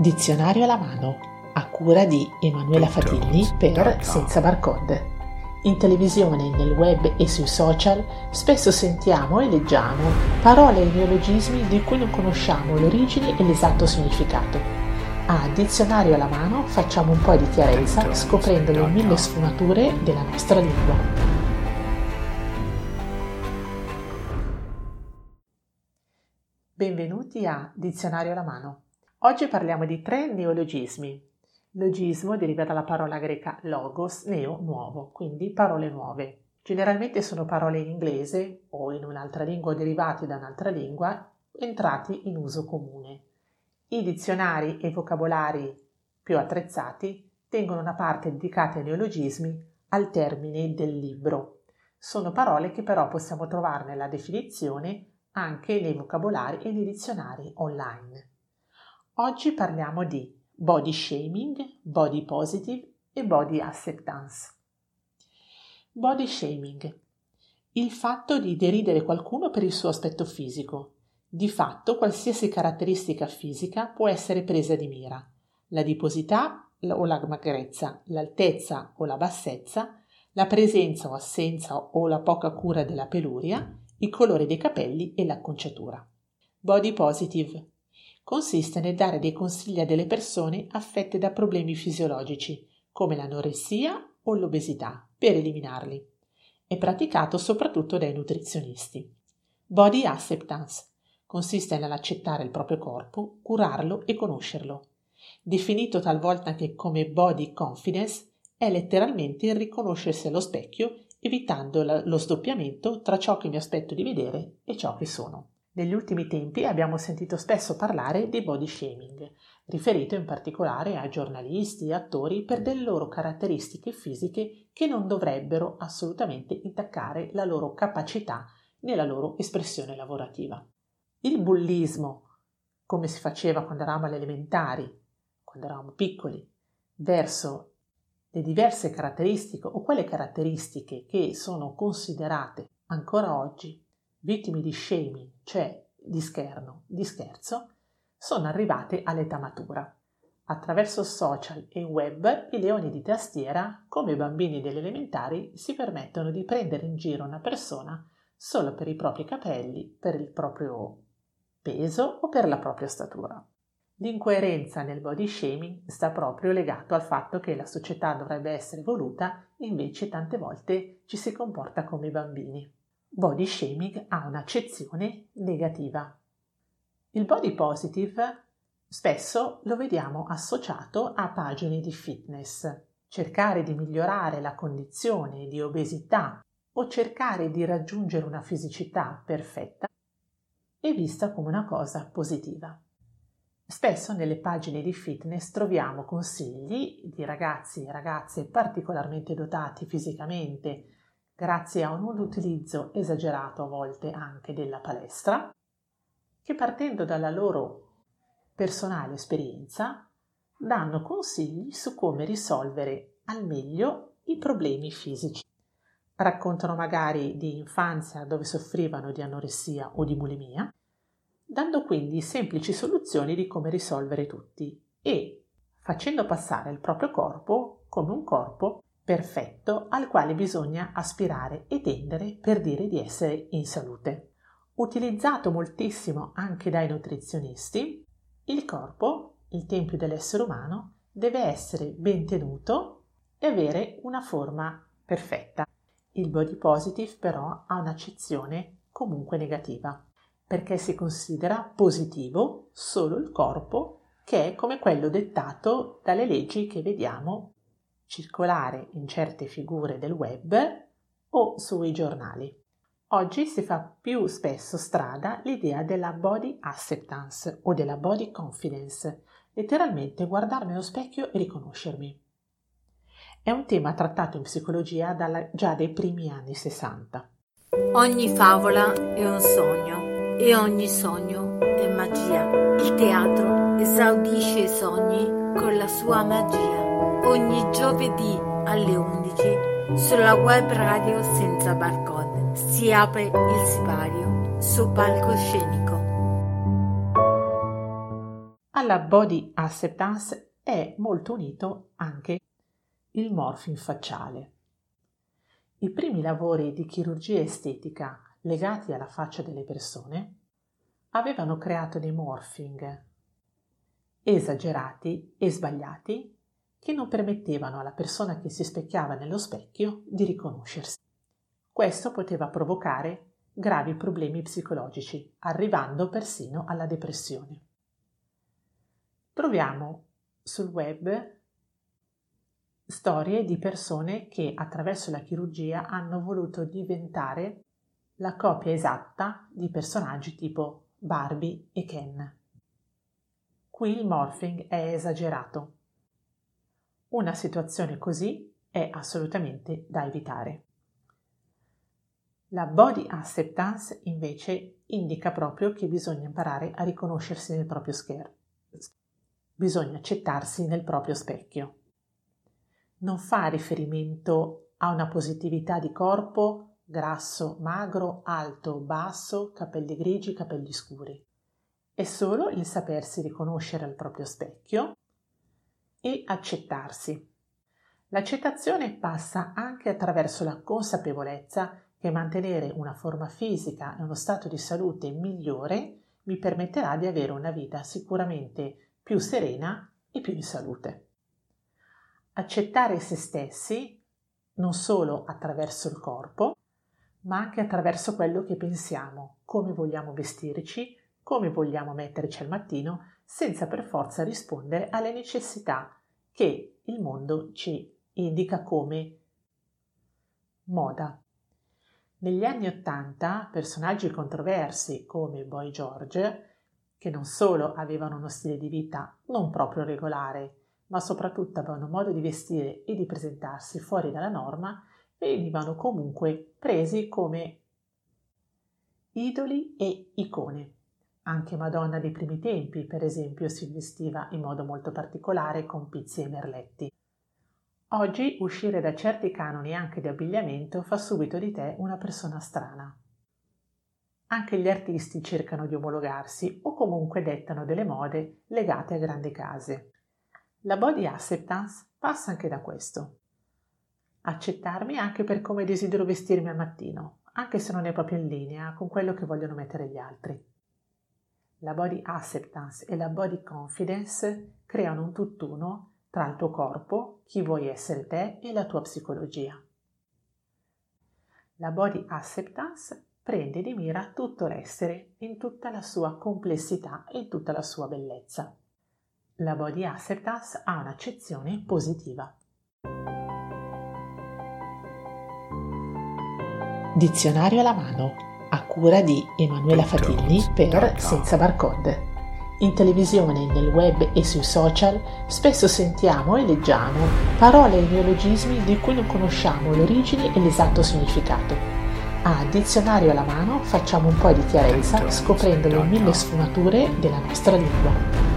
Dizionario alla mano, a cura di Emanuela Fatilli per Senza Barcode. In televisione, nel web e sui social spesso sentiamo e leggiamo parole e neologismi di cui non conosciamo l'origine e l'esatto significato. A Dizionario alla mano facciamo un po' di chiarezza scoprendo le mille sfumature della nostra lingua. Benvenuti a Dizionario alla mano. Oggi parliamo di tre neologismi. Logismo deriva dalla parola greca logos, neo, nuovo, quindi parole nuove. Generalmente sono parole in inglese o in un'altra lingua derivate da un'altra lingua entrati in uso comune. I dizionari e vocabolari più attrezzati tengono una parte dedicata ai neologismi al termine del libro. Sono parole che però possiamo trovare nella definizione anche nei vocabolari e nei dizionari online. Oggi parliamo di body shaming, body positive e body acceptance. Body shaming. Il fatto di deridere qualcuno per il suo aspetto fisico. Di fatto qualsiasi caratteristica fisica può essere presa di mira. L'adiposità o la magrezza, l'altezza o la bassezza, la presenza o assenza o la poca cura della peluria, il colore dei capelli e l'acconciatura. Body positive consiste nel dare dei consigli a delle persone affette da problemi fisiologici, come l'anoressia o l'obesità, per eliminarli. È praticato soprattutto dai nutrizionisti. Body acceptance consiste nell'accettare il proprio corpo, curarlo e conoscerlo. Definito talvolta anche come body confidence, è letteralmente il riconoscersi allo specchio, evitando lo sdoppiamento tra ciò che mi aspetto di vedere e ciò che sono. Negli ultimi tempi abbiamo sentito spesso parlare di body shaming, riferito in particolare a giornalisti e attori per delle loro caratteristiche fisiche che non dovrebbero assolutamente intaccare la loro capacità nella loro espressione lavorativa. Il bullismo, come si faceva quando eravamo alle elementari, quando eravamo piccoli, verso le diverse caratteristiche o quelle caratteristiche che sono considerate ancora oggi vittime di shaming, cioè di scherno, di scherzo, sono arrivate all'età matura. Attraverso social e web i leoni di tastiera, come i bambini delle elementari, si permettono di prendere in giro una persona solo per i propri capelli, per il proprio peso o per la propria statura. L'incoerenza nel body shaming sta proprio legato al fatto che la società dovrebbe essere evoluta, invece tante volte ci si comporta come i bambini body shaming ha un'accezione negativa. Il body positive spesso lo vediamo associato a pagine di fitness. Cercare di migliorare la condizione di obesità o cercare di raggiungere una fisicità perfetta è vista come una cosa positiva. Spesso nelle pagine di fitness troviamo consigli di ragazzi e ragazze particolarmente dotati fisicamente, grazie a un utilizzo esagerato a volte anche della palestra, che partendo dalla loro personale esperienza danno consigli su come risolvere al meglio i problemi fisici. Raccontano magari di infanzia dove soffrivano di anoressia o di bulimia, dando quindi semplici soluzioni di come risolvere tutti e facendo passare il proprio corpo come un corpo perfetto al quale bisogna aspirare e tendere per dire di essere in salute. Utilizzato moltissimo anche dai nutrizionisti, il corpo, il tempio dell'essere umano, deve essere ben tenuto e avere una forma perfetta. Il body positive però ha un'accezione comunque negativa, perché si considera positivo solo il corpo che è come quello dettato dalle leggi che vediamo circolare in certe figure del web o sui giornali. Oggi si fa più spesso strada l'idea della body acceptance o della body confidence, letteralmente guardarmi allo specchio e riconoscermi. È un tema trattato in psicologia dalla, già dai primi anni 60. Ogni favola è un sogno e ogni sogno è magia. Il teatro esaudisce i sogni con la sua magia ogni giovedì alle 11 sulla web radio senza barcode. Si apre il sipario sul palcoscenico. Alla body acceptance è molto unito anche il morphing facciale. I primi lavori di chirurgia estetica legati alla faccia delle persone avevano creato dei morphing esagerati e sbagliati che non permettevano alla persona che si specchiava nello specchio di riconoscersi. Questo poteva provocare gravi problemi psicologici, arrivando persino alla depressione. Troviamo sul web storie di persone che attraverso la chirurgia hanno voluto diventare la copia esatta di personaggi tipo Barbie e Ken. Qui il morphing è esagerato. Una situazione così è assolutamente da evitare. La body acceptance invece indica proprio che bisogna imparare a riconoscersi nel proprio schermo. Bisogna accettarsi nel proprio specchio. Non fa riferimento a una positività di corpo, grasso, magro, alto, basso, capelli grigi, capelli scuri. È solo il sapersi riconoscere al proprio specchio e accettarsi. L'accettazione passa anche attraverso la consapevolezza che mantenere una forma fisica e uno stato di salute migliore mi permetterà di avere una vita sicuramente più serena e più in salute. Accettare se stessi non solo attraverso il corpo, ma anche attraverso quello che pensiamo, come vogliamo vestirci, come vogliamo metterci al mattino, senza per forza rispondere alle necessità che il mondo ci indica come moda. Negli anni Ottanta personaggi controversi come Boy George, che non solo avevano uno stile di vita non proprio regolare, ma soprattutto avevano modo di vestire e di presentarsi fuori dalla norma, venivano comunque presi come idoli e icone. Anche Madonna dei primi tempi, per esempio, si vestiva in modo molto particolare con pizzi e merletti. Oggi uscire da certi canoni anche di abbigliamento fa subito di te una persona strana. Anche gli artisti cercano di omologarsi o comunque dettano delle mode legate a grandi case. La body acceptance passa anche da questo. Accettarmi anche per come desidero vestirmi al mattino, anche se non è proprio in linea con quello che vogliono mettere gli altri. La body acceptance e la body confidence creano un tutt'uno tra il tuo corpo, chi vuoi essere te e la tua psicologia. La body acceptance prende di mira tutto l'essere in tutta la sua complessità e in tutta la sua bellezza. La body acceptance ha un'accezione positiva. Dizionario alla mano, a cura di Emanuela Fatilli per Senza Barcode. In televisione, nel web e sui social spesso sentiamo e leggiamo parole e neologismi di cui non conosciamo l'origine e l'esatto significato. A dizionario alla mano facciamo un po' di chiarezza scoprendo le mille sfumature della nostra lingua.